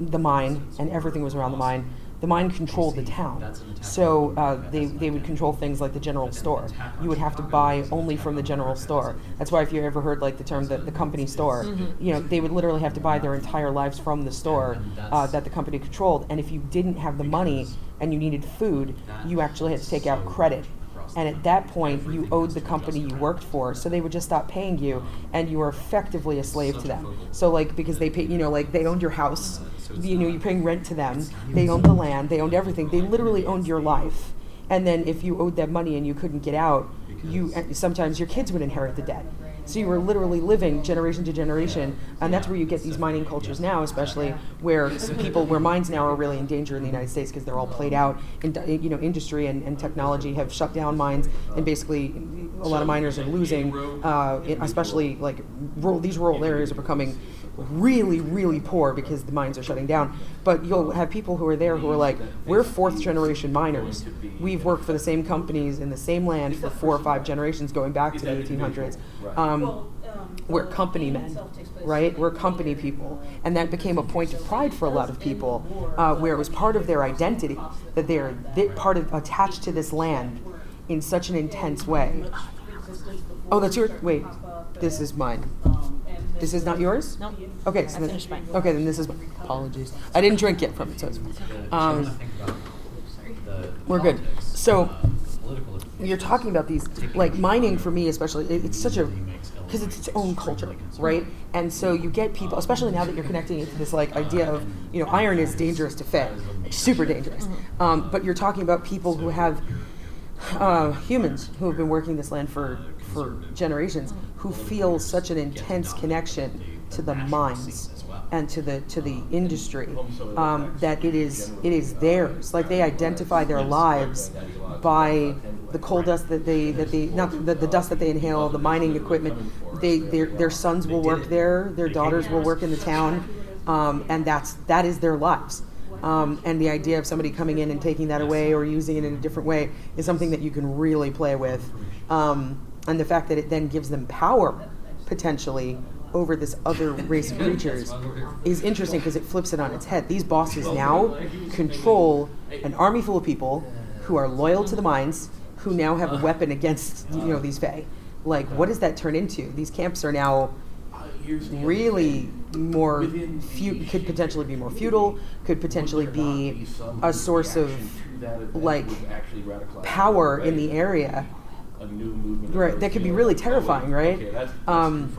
the mine and everything was around the mine, the mine controlled the town. So uh, they, they would control things like the general store. You would have to buy only from the general store. That's why if you ever heard like the term the, the company store, you know, they would literally have to buy their entire lives from the store uh, that the company controlled. And if you didn't have the money and you needed food, you actually had to take out credit. And at that point, you owed the company you worked for, so they would just stop paying you, and you were effectively a slave to them. So, like, because they pay, you know, like they owned your house, you know, you're paying rent to them, they owned the land, they owned everything, they literally owned your life. And then if you owed them money and you couldn't get out, you sometimes your kids would inherit the debt. So you were literally living generation to generation, and that's where you get these mining cultures now, especially where people, where mines now are really in danger in the United States because they're all played out. In, you know, industry and, and technology have shut down mines, and basically a lot of miners are losing, uh, especially like rural, these rural areas are becoming really, really poor because the mines are shutting down. But you'll have people who are there who are like, we're fourth generation miners. We've worked for the same companies in the same land for four or five generations going back to the 1800s. Um, we're company men, right? We're company people. And that became a point of pride for a lot of people, uh, where it was part of their identity that they're th- part of attached to this land in such an intense way. Oh, that's yours? Wait, this is mine. This is not yours? No. Okay, so I then, finished mine. okay, then this is. Apologies. I didn't drink yet from it, so it's fine. Um, we're good. So you're talking about these, like mining for me especially. It, it's such a because it's its own culture, right? And so you get people, especially now that you're connecting it to this like idea of you know iron is dangerous to Fae, super dangerous. Um, but you're talking about people who have uh, humans who have been working this land for for generations who feel such an intense connection to the mines and to the to the industry um, that it is it is theirs. Like they identify their lives by the coal dust that they that they not the, the dust that they inhale, the mining equipment. They their their sons will work there, their daughters will work in the town, um, and that's that is their lives. Um, and the idea of somebody coming in and taking that away or using it in a different way is something that you can really play with. Um, and the fact that it then gives them power potentially over this other race of creatures is interesting because it flips it on its head. These bosses now control an army full of people who are loyal to the mines, who now have a weapon against you know these Fae. Like, what does that turn into? These camps are now really more could potentially be more feudal could potentially be a source of like power in the area right that could be really terrifying right? that's um,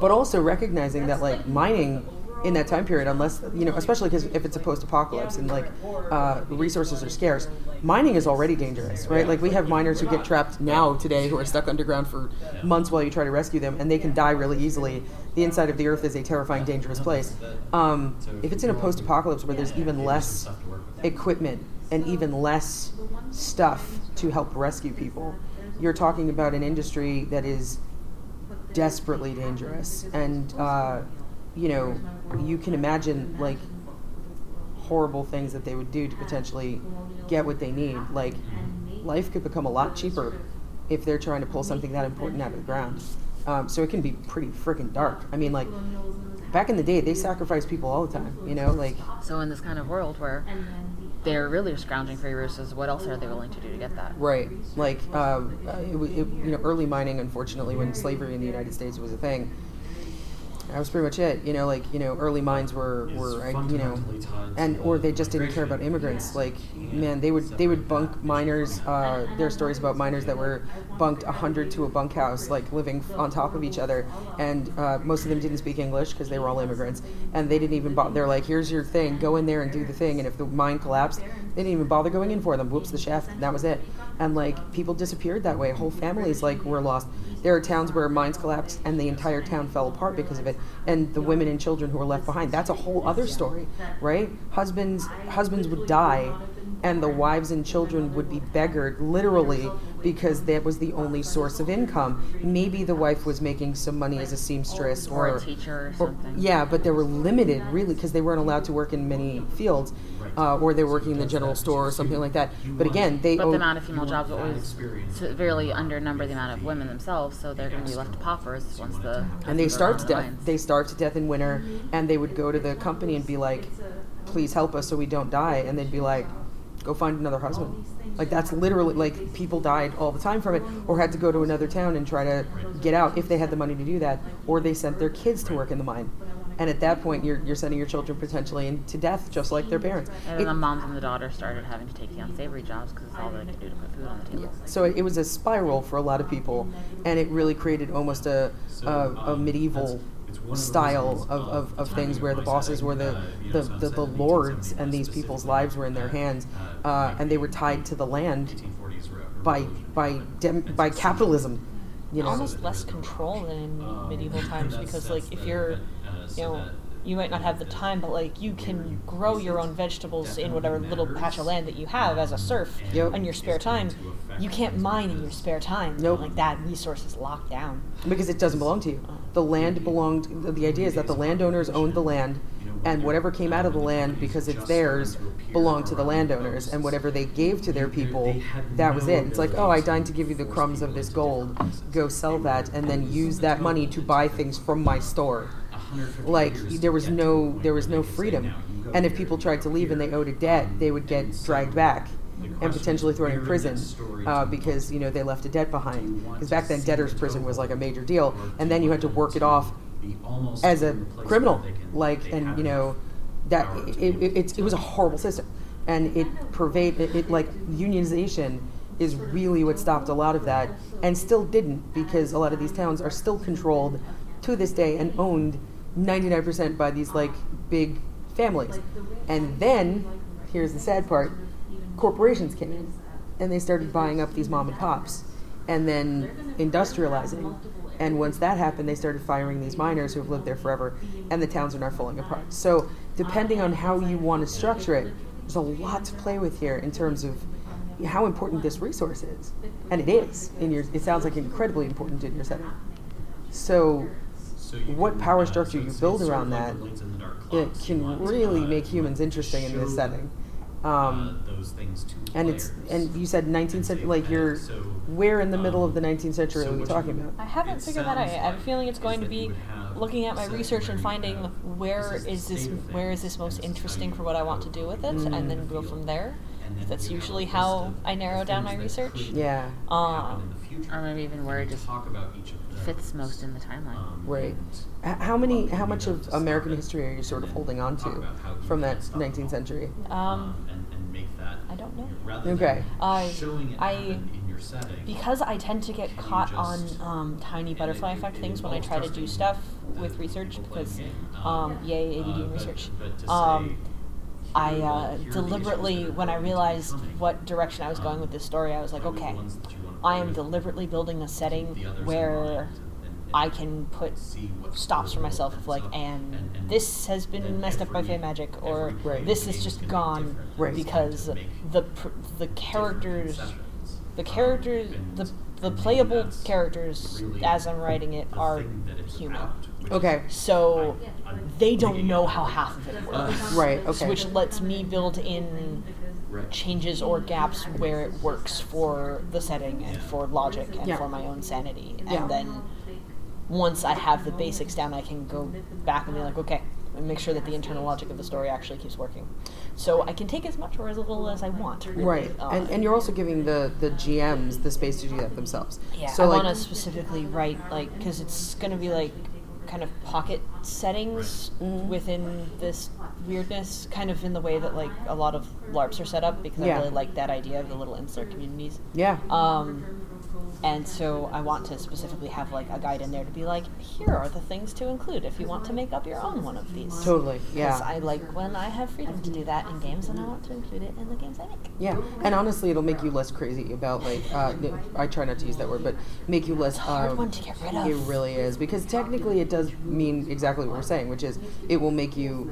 but also recognizing that like mining in that time period unless you know especially because if it's a post-apocalypse and like uh, resources are scarce mining is already dangerous right? Like we have miners who get trapped now today who are stuck underground for months while you try to rescue them and they can die really easily. The inside of the earth is a terrifying dangerous place. Um, if it's in a post-apocalypse where there's even less equipment and even less stuff to help rescue people you're talking about an industry that is desperately dangerous. And uh, you know you can imagine like horrible things that they would do to potentially get what they need. Like life could become a lot cheaper if they're trying to pull something that important out of the ground. Um, so it can be pretty freaking dark. I mean like back in the day they sacrificed people all the time you know like So in this kind of world where they're really scrounging for resources, what else are they willing to do to get that? Right. Like, um, uh, it, it, you know, early mining, unfortunately, when slavery in the United States was a thing, that was pretty much it. You know, like, you know, early mines were, were you know, and, or they just didn't care about immigrants. Like, man, they would, they would bunk miners, uh, there are stories about miners that were bunked 100 to a bunkhouse, like living on top of each other. And uh, most of them didn't speak English because they were all immigrants. And they didn't even bother, they're like, here's your thing, go in there and do the thing. And if the mine collapsed, they didn't even bother going in for them. Whoops, the shaft, that was it. And like people disappeared that way. Whole families like were lost. There are towns where mines collapsed and the entire town fell apart because of it. And the women and children who were left behind. That's a whole other story, right? Husbands husbands would die and the wives and children would be beggared literally because that was the only source of income. Maybe the wife was making some money as a seamstress Or or, a teacher or something. yeah, but they were limited really because they weren't allowed to work in many fields, uh, or they were working in the general store or something like that. But again, they But the amount of female jobs will always severely undernumber the amount of women themselves, so they're going to be left to paupers once the and they are starved to on the death. lines. They starved to death in winter, and they would go to the company and be like, "Please help us so we don't die," and they'd be like, "Go find another husband." Like that's literally like people died all the time from it, or had to go to another town and try to get out if they had the money to do that, or they sent their kids to work in the mine. And at that point, you're, you're sending your children potentially into death, just like their parents. And It- the moms and the daughters started having to take the unsavory jobs because it's all they could do to put food on the table. Yeah. So it, it was a spiral for a lot of people, and it really created almost a, a, a medieval style of, of, of things where the bosses were the, the, the, the lords and these people's lives were in their hands, uh, uh and they were tied to the land by by dem, by capitalism. You know, almost less control than in medieval times because like if you're you know you might not have the time but like you can grow your own vegetables in whatever little patch of land that you have as a serf Yep. in your spare time you can't mine in your spare time Nope. like that resource is locked down because it doesn't belong to you. The land belonged. The, idea is that the landowners owned the land, and whatever came out of the land because it's theirs belonged to the landowners, and whatever they gave to their people, that was it. It's like, oh, I deigned to give you the crumbs of this gold. Go sell that, and then use that money to buy things from my store. Like there was no there was no freedom, and if people tried to leave and they owed a debt, they would get dragged back and potentially thrown in prison uh, because you know they left a debt behind. Because back then, debtor's prison was like a major deal, and then you had to work it off as a criminal. Like, and you know that it, it, it, it was a horrible system, and it pervade it, it like unionization is really what stopped a lot of that, and still didn't because a lot of these towns are still controlled to this day and owned 99% by these like big families. And then here's the sad part corporations came in and they started buying up these mom and pops and then industrializing. And once that happened, they started firing these miners who have lived there forever, and the towns are now falling apart. So, depending on how you want to structure it, there's a lot to play with here in terms of how important this resource is, and it is. In your, it sounds like incredibly important in your setting. So, what power structure you build around that, it can really make humans interesting in this setting. Um, and it's and you said 19th century, like you're where in the middle of the 19th century are we talking about? I haven't figured that out. yet. I have a feeling it's going to be looking at my research and finding where is this where is this most interesting for what I want to do with it, and then go from there. That's usually how I narrow down my research. Yeah. Um, Or maybe even where it just fits most in the timeline. Right. How many? How much of American history are you sort of holding on to from that 19th century? um, and make that I don't know. Okay. I I setting. because I tend to get Can you caught on um, tiny butterfly it- effect it things when I try to do stuff with research because the game. um, yay ADD uh, and research. but to Um, I uh, the- here are the issues deliberately, when I going to be realized coming. what direction I was going Um, with this story, I was like, okay, ones that you wanna I am deliberately building a setting keep the others in where and- and I can put stops for myself world of like, and, and- and this has been then messed up by every- Fey Magic, or Right. this is just gone. Right. Because going to make the pr- the characters, the Um, characters, and the the playable characters really as I'm writing it are thing that it's human. about, Okay. So I- they don't know how half of it Uh, works. Right, okay. Which lets me build in Right. changes or gaps where it works for the setting and Yeah. for logic and Yeah. for my own sanity. And Yeah. then once I have the basics down, I can go back and be like, okay, and make sure that the internal logic of the story actually keeps working. So I can take as much or as little as I want. really. Right, Uh, and and you're also giving the the GMs the space to do that themselves. Yeah, So I like, want to specifically write like because it's gonna be like kind of pocket settings within this weirdness, kind of in the way that like a lot of LARPs are set up because Yeah. I really like that idea of the little insert communities. yeah, Um, and so I want to specifically have like a guide in there to be like, here are the things to include if you want to make up your own one of these. totally, yeah. I like when I have freedom to do that in games, and I want to include it in the games I make. Yeah, and honestly, it'll make you less crazy about like. Uh, I try not to use that word, but make you less. It's a hard um, one to get rid of. It really is because technically it does mean exactly what we're saying, which is it will make you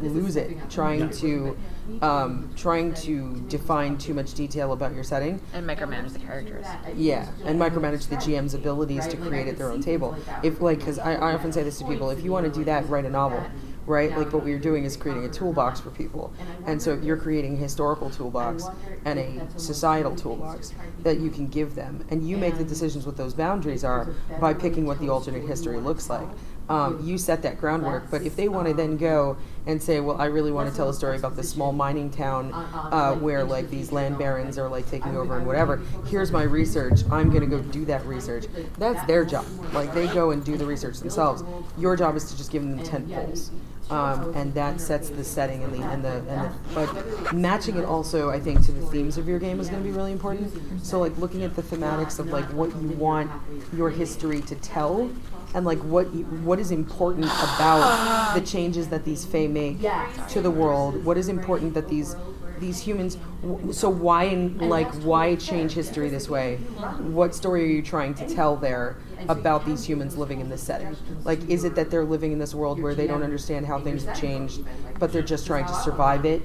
lose it trying to um, trying to define too much detail about your setting. And micromanage the characters. Yeah, and micromanage the GM's abilities to create at their own table. If like, because I, I often say this to people, if you want to do that, write a novel, right? Like what we're doing is creating a toolbox for people, and so you're creating a historical toolbox and a societal toolbox that you can give them, and you make the decisions what those boundaries are by picking what the alternate history looks like. Um, you set that groundwork, but if they want to then go and say, well, I really want to tell a story about this small mining town uh, where like these land barons are like taking over and whatever, here's my research. I'm going to go do that research. That's their job. Like they go and do the research themselves. Your job is to just give them the tent poles. Um, and that sets the setting and the and the and the but matching it also I think to the themes of your game is going to be really important. So like looking at the thematics of like what you want your history to tell and like what what is important about the changes that these Fae make to the world. What is important that these these humans. w- So why in like why change history this way? What story are you trying to tell there about these humans living in this setting? Like, is it that they're living in this world where they don't understand how things have changed, but they're just trying to survive it?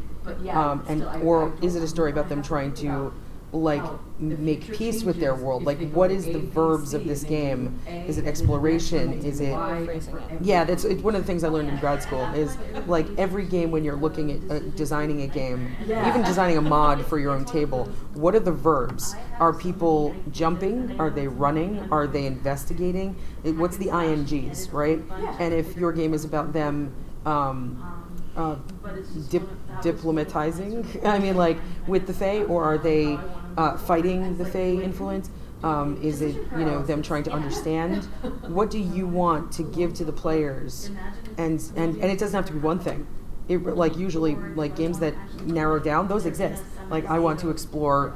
Um, and or is it a story about them trying to like m- make peace with their world? Like, what is the verbs of this game? Is it exploration? Is it Phrasing it. yeah, that's it's one of the things I learned in grad school is like every game when you're looking at uh, designing a game, even designing a mod for your own table, what are the verbs? Are people jumping? Are they running? Are they investigating? It- What's the INGs, right? And if your game is about them um, uh, dip, diplomatizing, I mean, like with the Fae, or are they uh, fighting the Fae influence? Um, is it you know them trying to understand? What do you want to give to the players? And and and it doesn't have to be one thing. It like usually like games that narrow down those exist. Like I want to explore,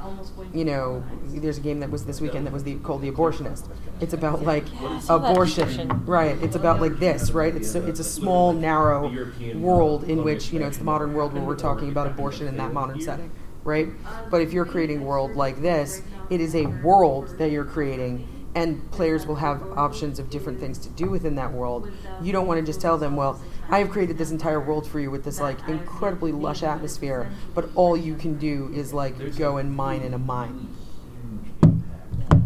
you know, there's a game that was this weekend that was the, called the abortionist. It's about like I saw that abortion, right? It's about like this, right? It's a, it's a small narrow world in which you know it's the modern world where we're talking about abortion in that modern setting, right? But if you're creating a world like this, it is a world that you're creating and players will have options of different things to do within that world. You don't want to just tell them, well, I have created this entire world for you with this like incredibly lush atmosphere, but all you can do is like go and mine in a mine.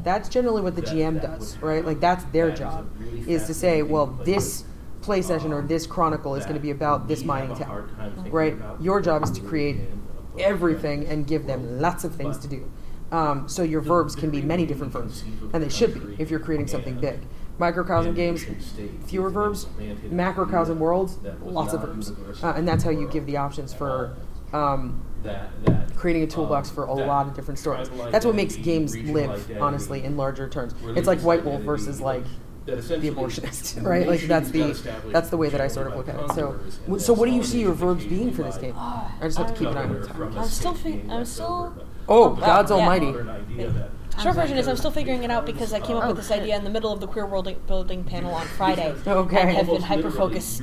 That's generally what the GM does, right? Like that's their job is to say, well, this play session or this chronicle is going to be about this mining town, right? Your job is to create everything and give them lots of things to do. Um, so your verbs can be many different verbs, and they should be if you're creating something big. Microcosm games, fewer verbs. Macrocosm worlds, lots of verbs, uh, and that's how you give the options for um, creating a toolbox for a lot of different stories. That's what makes games live, honestly, in larger terms. It's like White Wolf versus like the abortionist, right? Like that's the that's the way that I sort of look at it. So, w- so what do you see your verbs being for this game? I just have to keep an eye on the time. I'm still. Fi- I'm still. Oh, God's yeah. Almighty! Short version is I'm still figuring it out because I came up Oh, with this shit. idea in the middle of the queer world building panel on Friday. Okay. And have been hyper focused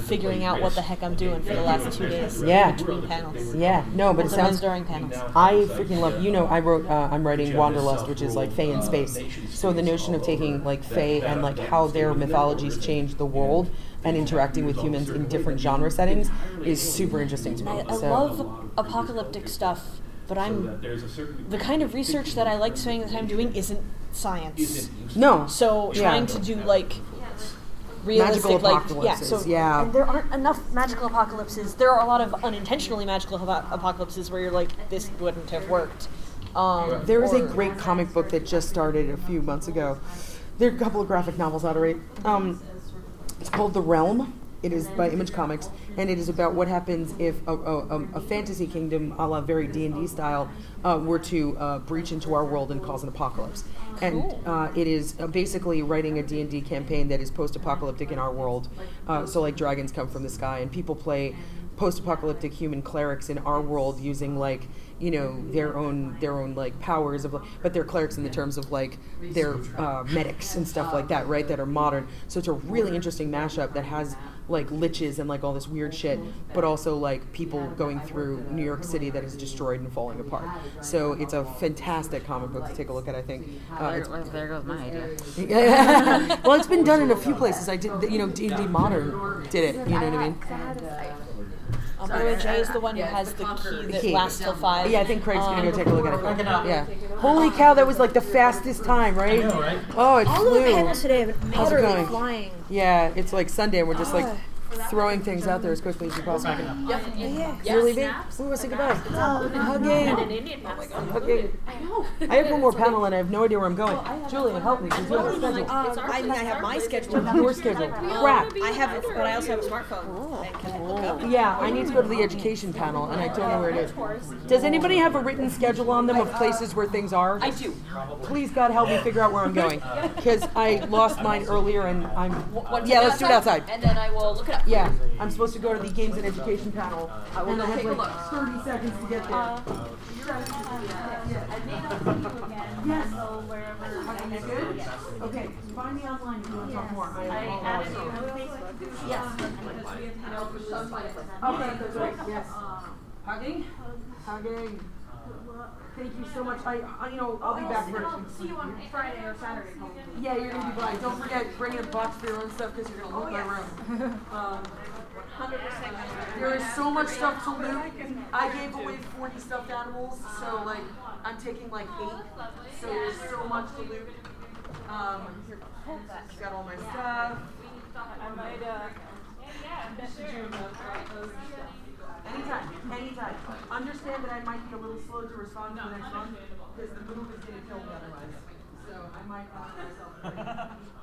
figuring out what the heck I'm doing for the last two days Yeah. between panels. Yeah, no, but it Sometimes sounds. during panels. I freaking love. You know, I wrote. Uh, I'm writing Wanderlust, which is like Fae in space. So the notion of taking like Fae and like how their mythologies change the world and interacting with humans in different genre settings is super interesting to me. I, I so. love apocalyptic stuff, but I'm the kind of research that I like spending the time doing isn't science. No. So Yeah. trying to do like realistic Magical like yeah apocalypses, so yeah. and there aren't enough magical apocalypses there are a lot of unintentionally magical apo- apocalypses where you're like this wouldn't have worked um, There is a great comic book that just started a few months ago. There are a couple of graphic novels out already. Um, it's called The Realm. It is by Image Comics, and it is about what happens if a, a, a- fantasy kingdom, a la very D and D style, uh, were to uh, breach into our world and cause an apocalypse. And uh, it is uh, basically writing a D and D campaign that is post-apocalyptic in our world. Uh, so, like dragons come from the sky, and people play post-apocalyptic human clerics in our world using like you know their own their own like powers of like but they're clerics in the terms of like they're uh, medics and stuff like that right that are modern so it's a really interesting mashup that has like liches and like all this weird shit but also like people going through new york city that is destroyed and falling apart so it's a fantastic comic book to take a look at i think uh, there, it's- well, there goes my idea. well, it's been done in a few places. I did, you know, D and D Modern did it. You know what I mean? Um, by the way Jay is the one who has the key that Key. lasts till five Yeah, I think Craig's gonna go Um, take a look at it. Yeah. Holy cow, that was like the fastest time, right? know, right? Oh, it all of the flew. panels today have been How's it utterly going? flying Yeah, it's like Sunday, and we're just like Ah. Throwing things out there as quickly as we possibly Backing can. up. yeah You're leaving? We want to say goodbye. Hugging. Hugging. I know. I have one more panel, and I have no idea where I'm going. Julian, help me, because you have a schedule. um, I, I have my schedule Your schedule. Crap. I have it but I also have a smartphone and can look up Yeah, I need to go to the education panel, and I don't know where it is. Does anybody have a written schedule on them of places where things are? I do. Please, God, help me figure out where I'm going, because I lost mine earlier, and I'm. Yeah, let's do it outside. And then I will look it up. Yeah, I'm supposed to go to the games and education panel, and I have like 30 seconds to get there. Yes. Are you good? Okay, find me online if you want to talk more. I am all Yes. Okay, that's right, yes. Hugging? Hugging. Thank you so much. I, I you know, I'll be back for. See you on Friday or Saturday, probably. Yeah, you're gonna be fine. Don't forget, bring in a box for your own stuff because you're gonna loot my room. Um, there is so much stuff to loot. I gave away 40 stuffed animals, so like I'm taking like eight. So there's so much to loot. Um, here, got all my stuff. I might uh. message you about those stuff. Anytime, anytime. Understand that I might be a little slow to respond to the next one because the move is gonna kill me otherwise. So I might find myself.